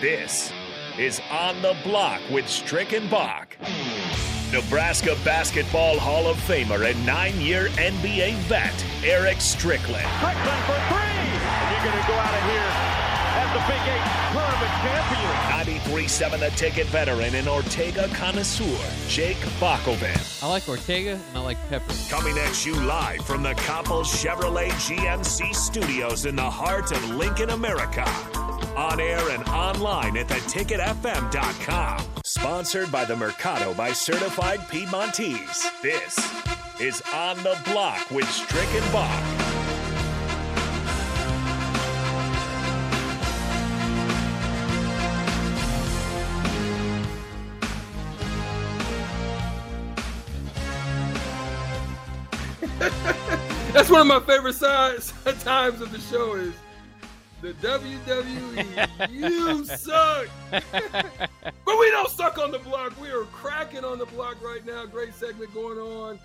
This is On the Block with Strick and Bach. Nebraska Basketball Hall of Famer and nine year NBA vet, Eric Strickland. Strickland for three! And you're going to go out of here as the Big Eight tournament champion. 93-7 The Ticket veteran and Ortega connoisseur, Jake Bakovan. I like Ortega and I like Pepper. Coming at you live from the Coppel Chevrolet GMC studios in the heart of Lincoln, America. On air and online at theticketfm.com. Sponsored by the Mercado by Certified Piedmontese. This is On the Block with Strick and Bach. That's one of my favorite sides, times of the show is the WWE. you suck. but we don't suck on the block. We are cracking on the block right now. Great segment going on.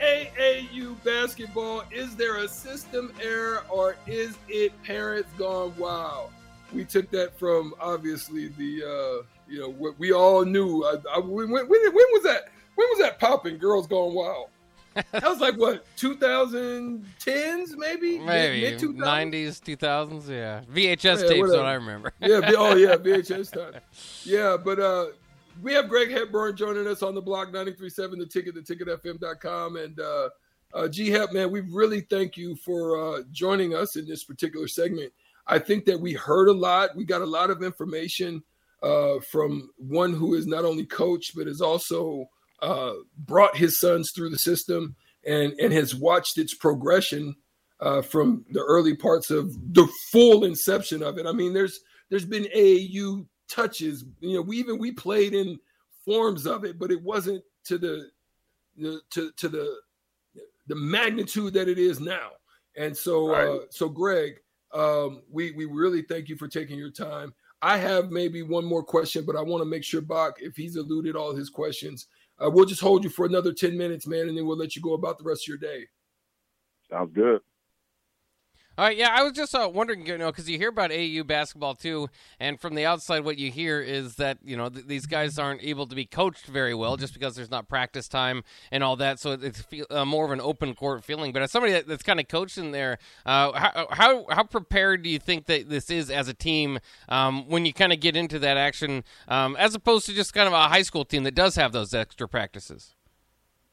AAU basketball. Is there a system error or is it parents gone wild? We took that from obviously the uh, you know what we all knew. I, I, when, when, when was that? When was that popping? Girls Gone Wild that was like what 2010s maybe? Maybe. mid 90s 2000s yeah. Vhs yeah, tapes whatever. what i remember. Yeah oh yeah vhs time yeah but uh we have greg hepburn joining us on the block 937 the ticket the ticketfm.com and uh uh, G Hep, man, we really thank you for uh, joining us in this particular segment. I think that we heard a lot. We got a lot of information uh, from one who is not only coach, but is also uh, brought his sons through the system and and has watched its progression uh, from the early parts of the full inception of it. I mean, there's there's been AAU touches. You know, we even we played in forms of it, but it wasn't to the, the to to the the magnitude that it is now. And so, right. uh, so Greg, um, we we really thank you for taking your time. I have maybe one more question, but I want to make sure Bach, if he's eluded all his questions, uh, we'll just hold you for another 10 minutes, man, and then we'll let you go about the rest of your day. Sounds good. All right, yeah, I was just uh, wondering, you know, because you hear about AU basketball too, and from the outside, what you hear is that you know th- these guys aren't able to be coached very well just because there's not practice time and all that. So it's feel, uh, more of an open court feeling. But as somebody that, that's kind of coached in there, uh, how, how, how prepared do you think that this is as a team um, when you kind of get into that action, um, as opposed to just kind of a high school team that does have those extra practices?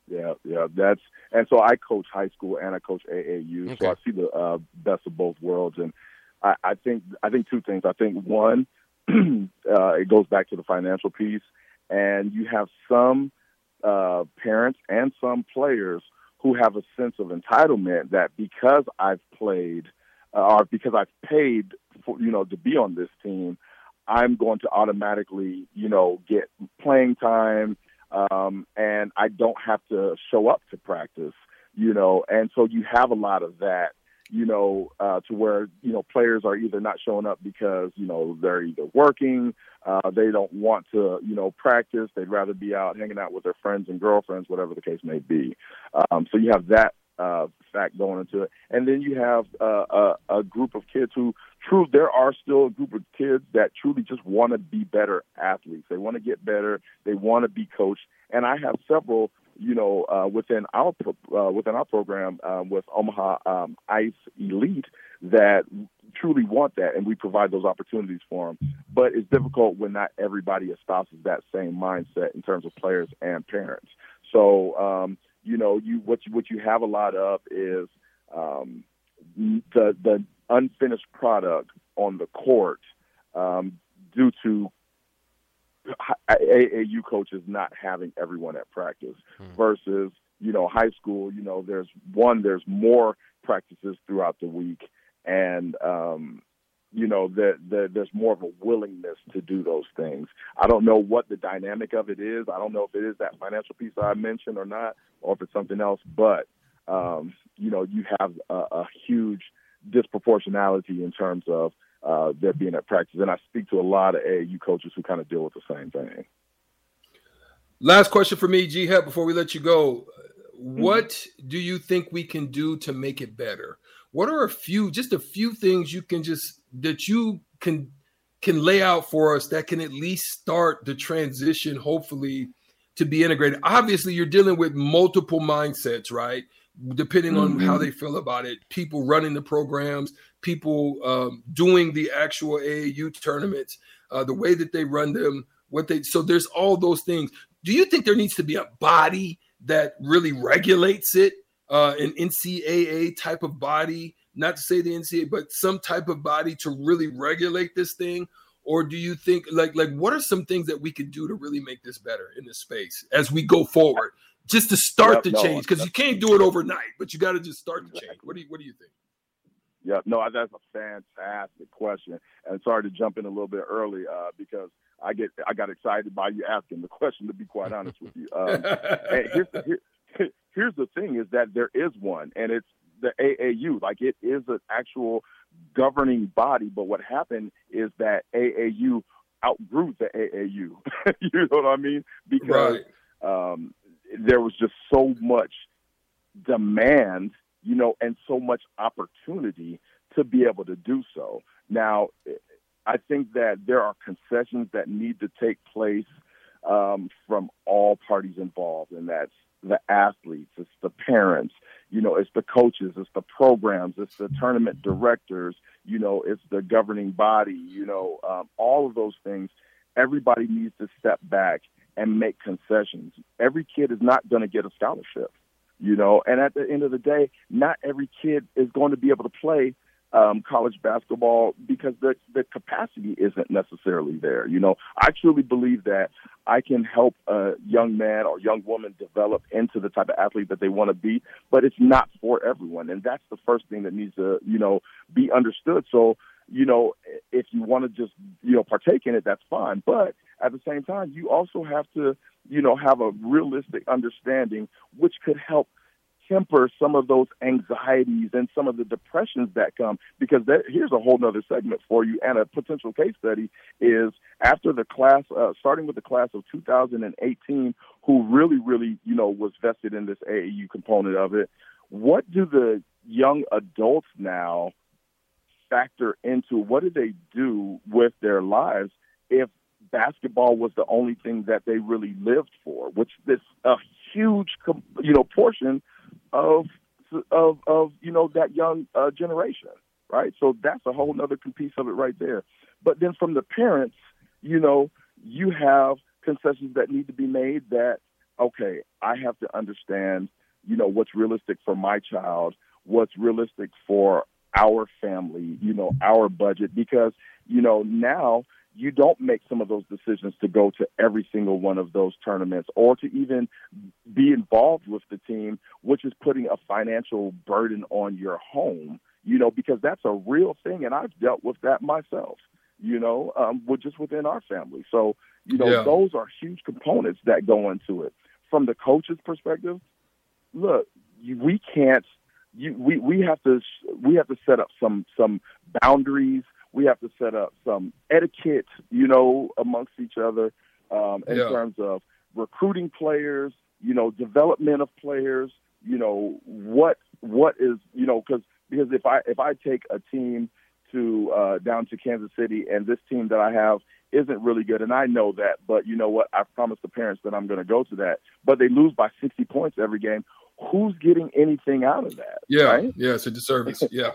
Yeah, yeah, that's and so I coach high school and I coach AAU, okay. so I see the uh, best of both worlds. And I, I think I think two things. I think one, uh, it goes back to the financial piece, and you have some uh, parents and some players who have a sense of entitlement that because I've played uh, or because I've paid for you know to be on this team, I'm going to automatically you know get playing time um, and I don't have to show up to practice, you know, and so you have a lot of that, you know, uh, to where you know players are either not showing up because you know they're either working, uh, they don't want to, you know, practice, they'd rather be out hanging out with their friends and girlfriends, whatever the case may be. Um, so you have that uh, fact going into it. And then you have uh, a, a group of kids who, true, there are still a group of kids that truly just want to be better athletes. They want to get better. They want to be coached. And I have several, you know, uh, within our uh, within our program um, with Omaha um, Ice Elite that truly want that, and we provide those opportunities for them. But it's difficult when not everybody espouses that same mindset in terms of players and parents. So um, you know, you what you what you have a lot of is um, the the unfinished product on the court um, due to AAU coaches not having everyone at practice hmm. versus you know high school. You know, there's one, there's more practices throughout the week, and um, you know that the, there's more of a willingness to do those things. I don't know what the dynamic of it is. I don't know if it is that financial piece I mentioned or not, or if it's something else. But um, you know, you have a, a huge disproportionality in terms of uh, there being at practice, and I speak to a lot of AAU coaches who kind of deal with the same thing. Last question for me, G Hep, before we let you go. What mm-hmm. do you think we can do to make it better? What are a few, just a few things you can just that you can can lay out for us that can at least start the transition, hopefully, to be integrated? Obviously, you're dealing with multiple mindsets, right? Depending on mm-hmm. how they feel about it, people running the programs, people um, doing the actual AAU tournaments, uh, the way that they run them, what they so there's all those things. Do you think there needs to be a body that really regulates it, uh, an NCAA type of body? Not to say the NCAA, but some type of body to really regulate this thing, or do you think like like what are some things that we could do to really make this better in this space as we go forward? Just to start the no, change, because you can't do it overnight, but you got to just start the change. What do you What do you think? Yeah, no, that's a fantastic question, and sorry to jump in a little bit early uh, because I get I got excited by you asking the question. To be quite honest with you, um, here's the, here, here's the thing: is that there is one, and it's the AAU. Like it is an actual governing body. But what happened is that AAU outgrew the AAU. you know what I mean? Because right. um, there was just so much demand you know, and so much opportunity to be able to do so. Now, I think that there are concessions that need to take place um, from all parties involved, and that's the athletes, it's the parents, you know, it's the coaches, it's the programs, it's the tournament directors, you know, it's the governing body, you know, um, all of those things. Everybody needs to step back and make concessions. Every kid is not going to get a scholarship you know. And at the end of the day, not every kid is going to be able to play um, college basketball because the the capacity isn't necessarily there. You know, I truly believe that I can help a young man or young woman develop into the type of athlete that they want to be, but it's not for everyone, and that's the first thing that needs to you know be understood. So you know, if you want to just you know partake in it, that's fine, but at the same time, you also have to you know, have a realistic understanding, which could help temper some of those anxieties and some of the depressions that come. Because that, here's a whole nother segment for you and a potential case study is after the class uh, starting with the class of 2018 who really really you know was vested in this AAU component of it what do the young adults now factor into what do they do with their lives if basketball was the only thing that they really lived for, which is a huge, you know, portion of of of you know that young uh, generation, right? So that's a whole other piece of it right there. But then from the parents, you know, you have concessions that need to be made. That okay, I have to understand, you know, what's realistic for my child, what's realistic for our family, you know, our budget, because you know now you don't make some of those decisions to go to every single one of those tournaments or to even be involved with the team, which is putting a financial burden on your home, you know, because that's a real thing. And I've dealt with that myself, you know, um, with just within our family. So, you know, yeah. those are huge components that go into it. From the coach's perspective, look, we can't, you, we, we have to, we have to set up some, some boundaries we have to set up some etiquette, you know, amongst each other um, in yeah. terms of recruiting players, you know, development of players, you know, what what is, you know, because because if I if I take a team to uh, down to Kansas City and this team that I have isn't really good, and I know that, but you know what? I promised the parents that I'm going to go to that, but they lose by 60 points every game. Who's getting anything out of that? Yeah, right? yeah, it's a disservice. Yeah.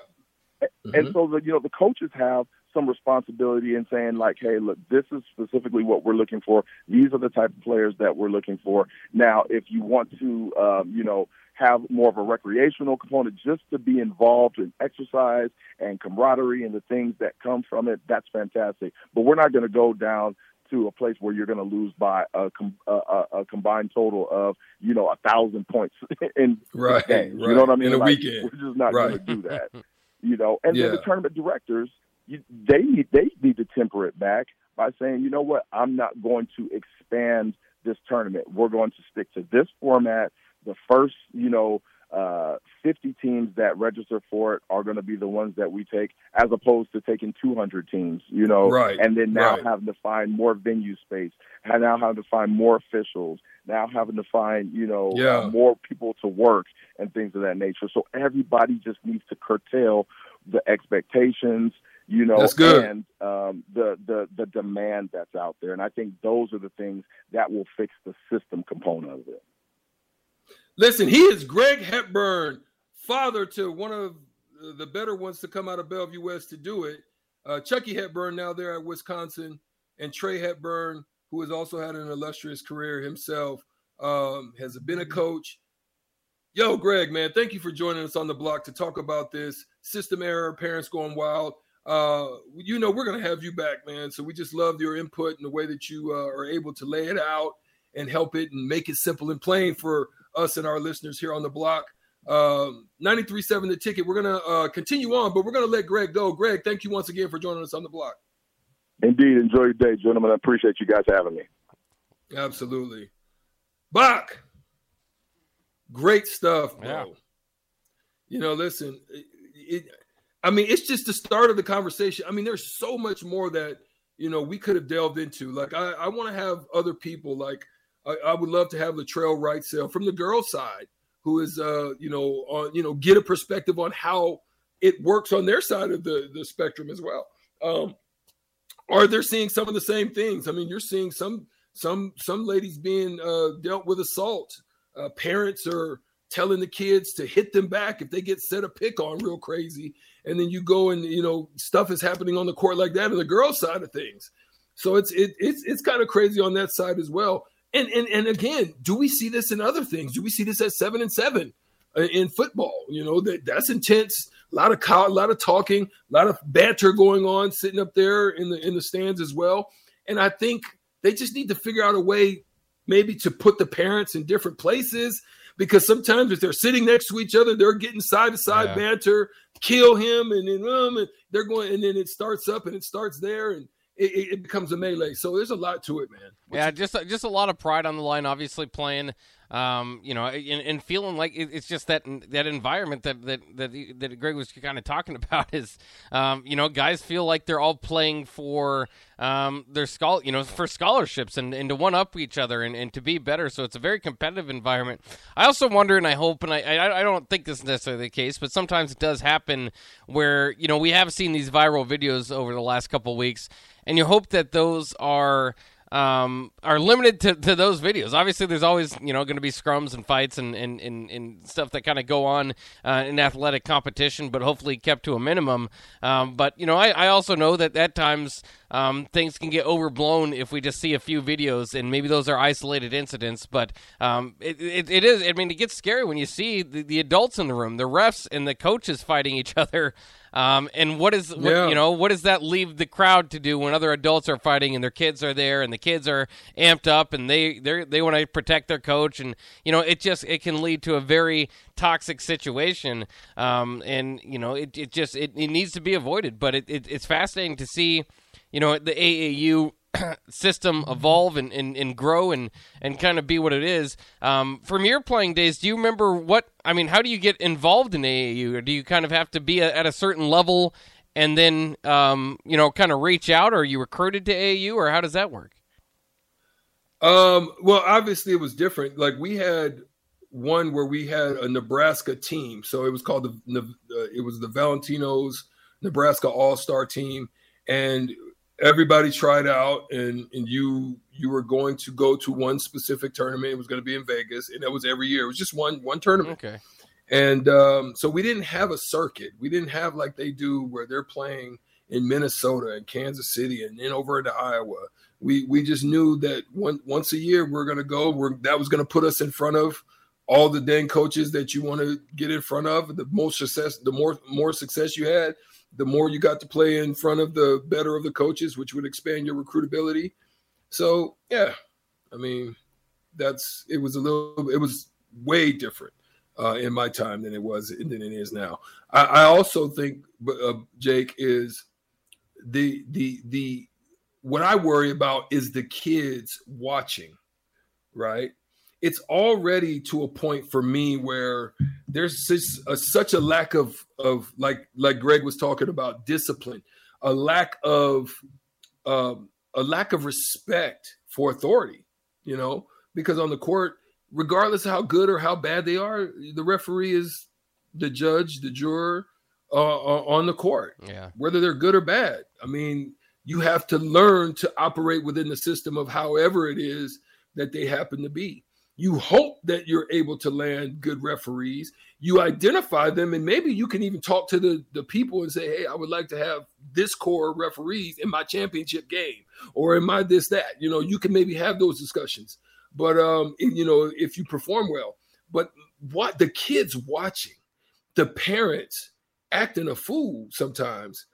Mm-hmm. And so the you know the coaches have some responsibility in saying like, hey, look, this is specifically what we're looking for. These are the type of players that we're looking for. Now, if you want to, um, you know, have more of a recreational component just to be involved in exercise and camaraderie and the things that come from it, that's fantastic. But we're not going to go down to a place where you're going to lose by a, a, a, combined total of you know a thousand points in right, games. Right. You know what I mean? In a like, weekend, we're just not right. going to do that. you know, and yeah. then the tournament directors, you, they need they need to temper it back by saying, you know what, I'm not going to expand this tournament. We're going to stick to this format. The first, you know, uh, 50 teams that register for it are going to be the ones that we take, as opposed to taking 200 teams, you know, right, and then now right. having to find more venue space, and now having to find more officials, now having to find, you know, yeah. uh, more people to work and things of that nature. So everybody just needs to curtail the expectations, you know, and um, the the the demand that's out there. And I think those are the things that will fix the system component of it. Listen, he is Greg Hepburn, father to one of the better ones to come out of Bellevue West to do it. Uh, Chucky Hepburn now there at Wisconsin, and Trey Hepburn, who has also had an illustrious career himself, um, has been a coach. Yo, Greg, man, thank you for joining us on the block to talk about this system error, parents going wild. Uh, you know, we're going to have you back, man. So we just love your input and the way that you uh, are able to lay it out and help it and make it simple and plain for us and our listeners here on the block. Um, 93.7 the ticket. We're going to uh, continue on, but we're going to let Greg go. Greg, thank you once again for joining us on the block. Indeed. Enjoy your day, gentlemen. I appreciate you guys having me. Absolutely. Bach, great stuff, bro. Yeah. You know, listen, it, it, I mean, it's just the start of the conversation. I mean, there's so much more that, you know, we could have delved into. Like, I, I want to have other people, like, I, I would love to have Latrell Wright sell from the girl side who is uh you know on you know get a perspective on how it works on their side of the the spectrum as well. Um are they seeing some of the same things? I mean you're seeing some some some ladies being uh dealt with assault. Uh, parents are telling the kids to hit them back if they get set a pick on real crazy. And then you go and you know stuff is happening on the court like that on the girls side of things. So it's it, it's it's kind of crazy on that side as well and and and again, do we see this in other things? Do we see this at seven and seven uh, in football? You know that that's intense. A lot of a lot of talking, a lot of banter going on, sitting up there in the in the stands as well. And I think they just need to figure out a way, maybe to put the parents in different places because sometimes if they're sitting next to each other, they're getting side to side banter, kill him, and then um, and they're going, and then it starts up and it starts there, and it, it, becomes a melee. So there's a lot to it, man. Yeah, just just a lot of pride on the line. Obviously, playing, um, you know, and, and feeling like it, it's just that that environment that that that, that Greg was kind of talking about is, um, you know, guys feel like they're all playing for um, their scholar, you know, for scholarships and, and to one up each other and, and to be better. So it's a very competitive environment. I also wonder, and I hope, and I, I, I don't think this is necessarily the case, but sometimes it does happen where you know we have seen these viral videos over the last couple weeks and you hope that those are um, are limited to, to those videos. Obviously, there's always you know going to be scrums and fights and and, and, and stuff that kind of go on uh, in athletic competition, but hopefully kept to a minimum. Um, but you know, I, I also know that at times um, things can get overblown if we just see a few videos, and maybe those are isolated incidents. But um, it, it, it is. I mean, it gets scary when you see the, the adults in the room, the refs and the coaches fighting each other. Um, and what is what, yeah. you know what does that leave the crowd to do when other adults are fighting and their kids are there and the kids are amped up and they they they want to protect their coach and you know it just it can lead to a very toxic situation um, and you know it, it just it, it needs to be avoided but it, it it's fascinating to see you know the AAU system evolve and, and, and grow and, and kind of be what it is. Um, from your playing days, do you remember what? I mean, how do you get involved in AAU, or do you kind of have to be a, at a certain level and then um, you know kind of reach out, or are you recruited to AAU, or how does that work? Um, well, obviously it was different. Like we had one where we had a Nebraska team, so it was called the uh, it was the Valentinos Nebraska All Star Team, and everybody tried out and and you you were going to go to one specific tournament it was going to be in vegas and that was every year. It was just one one tournament. Okay. And um, so we didn't have a circuit. We didn't have like they do where they're playing in minnesota and kansas city and then over into iowa. We we just knew that one, once a year we're going to go. We're, that was going to put us in front of all the dang coaches that you want to get in front of the more success the more more success you had the more you got to play in front of the better of the coaches, which would expand your recruitability. So yeah, I mean, that's it was a little it was way different uh, in my time than it was than it is now. I, I also think uh, Jake is the the the what I worry about is the kids watching, right? It's already to a point for me where there's such a, such a lack of of like like Greg was talking about discipline, a lack of um, a lack of respect for authority. You know, because on the court, regardless of how good or how bad they are, the referee is the judge, the juror, uh, on the court, yeah. whether they're good or bad. I mean, you have to learn to operate within the system of however it is that they happen to be. You hope that you're able to land good referees. You identify them, and maybe you can even talk to the, the people and say, Hey, I would like to have this core of referees in my championship game or in my this, that. You know, you can maybe have those discussions. But, um, you know, if you perform well, but what the kids watching, the parents acting a fool sometimes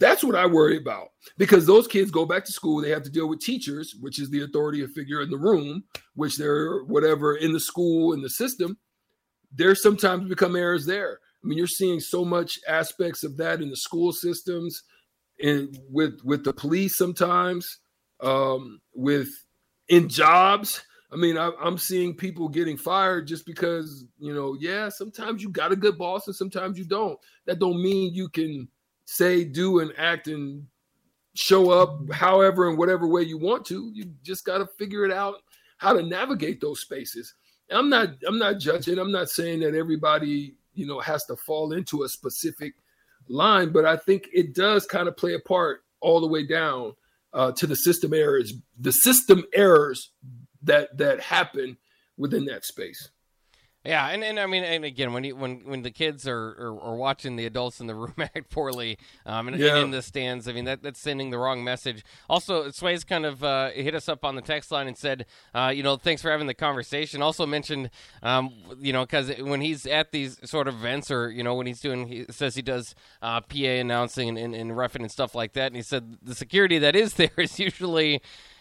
that's what I worry about because those kids go back to school. They have to deal with teachers, which is the authority figure in the room, which they're whatever in the school in the system. There sometimes become errors there. I mean, you're seeing so much aspects of that in the school systems, and with with the police sometimes, um, with in jobs. I mean, I, I'm seeing people getting fired just because you know, yeah. Sometimes you got a good boss, and sometimes you don't. That don't mean you can say, do, and act and show up however and whatever way you want to. You just got to figure it out how to navigate those spaces. And I'm not I'm not judging. I'm not saying that everybody you know has to fall into a specific line, but I think it does kind of play a part all the way down uh, to the system errors, the system errors that that happen within that space. Yeah, and, and I mean, and again, when you, when when the kids are, are, are watching the adults in the room act poorly, um, and, yeah. and, in the stands, I mean that that's sending the wrong message. Also, Sway's kind of uh, hit us up on the text line and said, uh, you know, thanks for having the conversation. Also mentioned, um, you know, because when he's at these sort of events, or you know, when he's doing, he says he does uh, PA announcing and, and, and roughing and stuff like that, and he said the security that is there is usually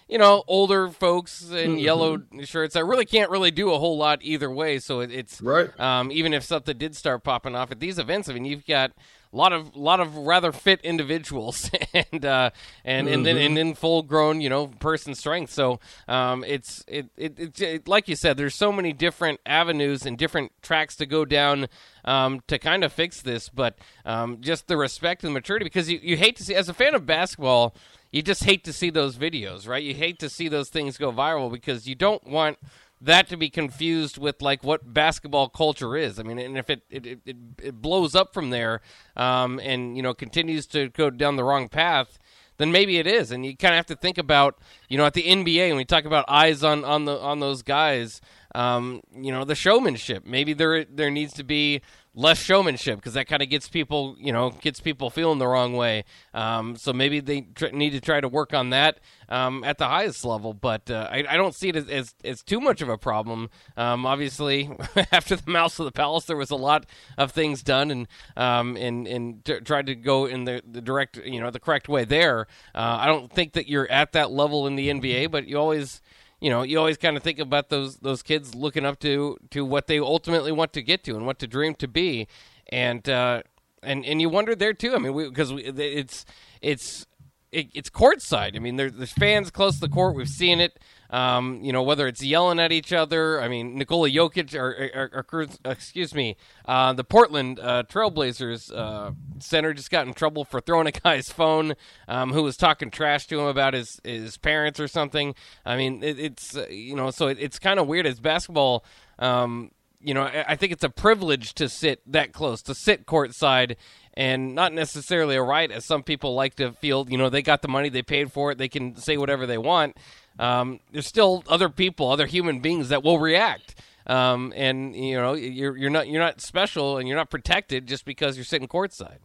you know, older folks in mm-hmm. yellow shirts. I really can't really do a whole lot either way. So it, it's right. Um, even if something did start popping off at these events, I mean, you've got a lot of lot of rather fit individuals and uh, and mm-hmm. and then and in full grown you know person strength. So um, it's it, it, it, it, like you said, there's so many different avenues and different tracks to go down um, to kind of fix this. But um, just the respect and maturity because you, you hate to see as a fan of basketball you just hate to see those videos, right? You hate to see those things go viral because you don't want that to be confused with like what basketball culture is. I mean, and if it it, it, it blows up from there, um, and you know continues to go down the wrong path, then maybe it is. And you kind of have to think about, you know, at the NBA when we talk about eyes on on the on those guys, um, you know, the showmanship. Maybe there there needs to be less showmanship because that kind of gets people, you know, gets people feeling the wrong way. Um, so maybe they tr- need to try to work on that um, at the highest level. But uh, I, I, don't see it as, as, as, too much of a problem. Um, obviously, after the Malice at the Palace, there was a lot of things done and um, and and t- tried to go in the, the direct, you know, the correct way there. Uh, I don't think that you're at that level in the NBA, but you always you know, you always kind of think about those those kids looking up to to what they ultimately want to get to and what to dream to be, and uh, and and you wonder there too. I mean, because it's it's it, it's courtside. I mean, there, there's fans close to the court. We've seen it. Um, you know, whether it's yelling at each other. I mean, Nikola Jokic, or, or, or excuse me, uh, the Portland uh, Trailblazers uh, center just got in trouble for throwing a guy's phone um, who was talking trash to him about his his parents or something. I mean, it, it's uh, you know, so it, it's kind of weird as basketball. Um, you know, I, I think it's a privilege to sit that close, to sit courtside and not necessarily a right as some people like to feel you know they got the money they paid for it they can say whatever they want um, there's still other people, other human beings that will react. Um, and you know, you're you're not you're not special and you're not protected just because you're sitting courtside.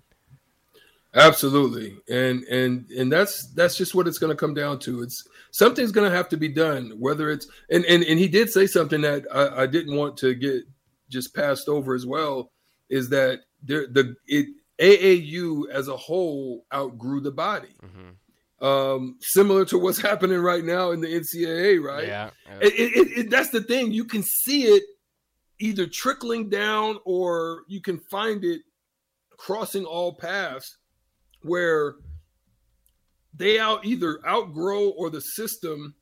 Absolutely, and and and that's that's just what it's going to come down to. It's something's going to have to be done. Whether it's and and and he did say something that I, I didn't want to get just passed over as well. Is that there the it AAU as a whole outgrew the body. Mm-hmm um, similar to what's happening right now in the NCAA, right? Yeah. It, it, it, that's the thing. You can see it either trickling down or you can find it crossing all paths where they out either outgrow or the system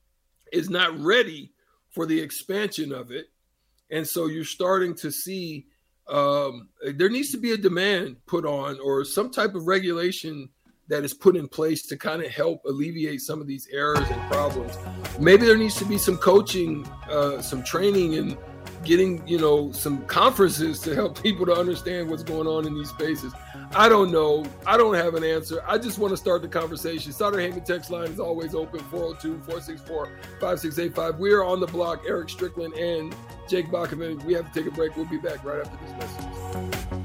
is not ready for the expansion of it. And so you're starting to see um, there needs to be a demand put on or some type of regulation that is put in place to kind of help alleviate some of these errors and problems. Maybe there needs to be some coaching, uh, some training, and getting you know some conferences to help people to understand what's going on in these spaces. I don't know. I don't have an answer. I just want to start the conversation. Sutter Heyman text line is always open 402 464 5685. We are on the block. Eric Strickland and Jake Bachman. We have to take a break. We'll be back right after these messages.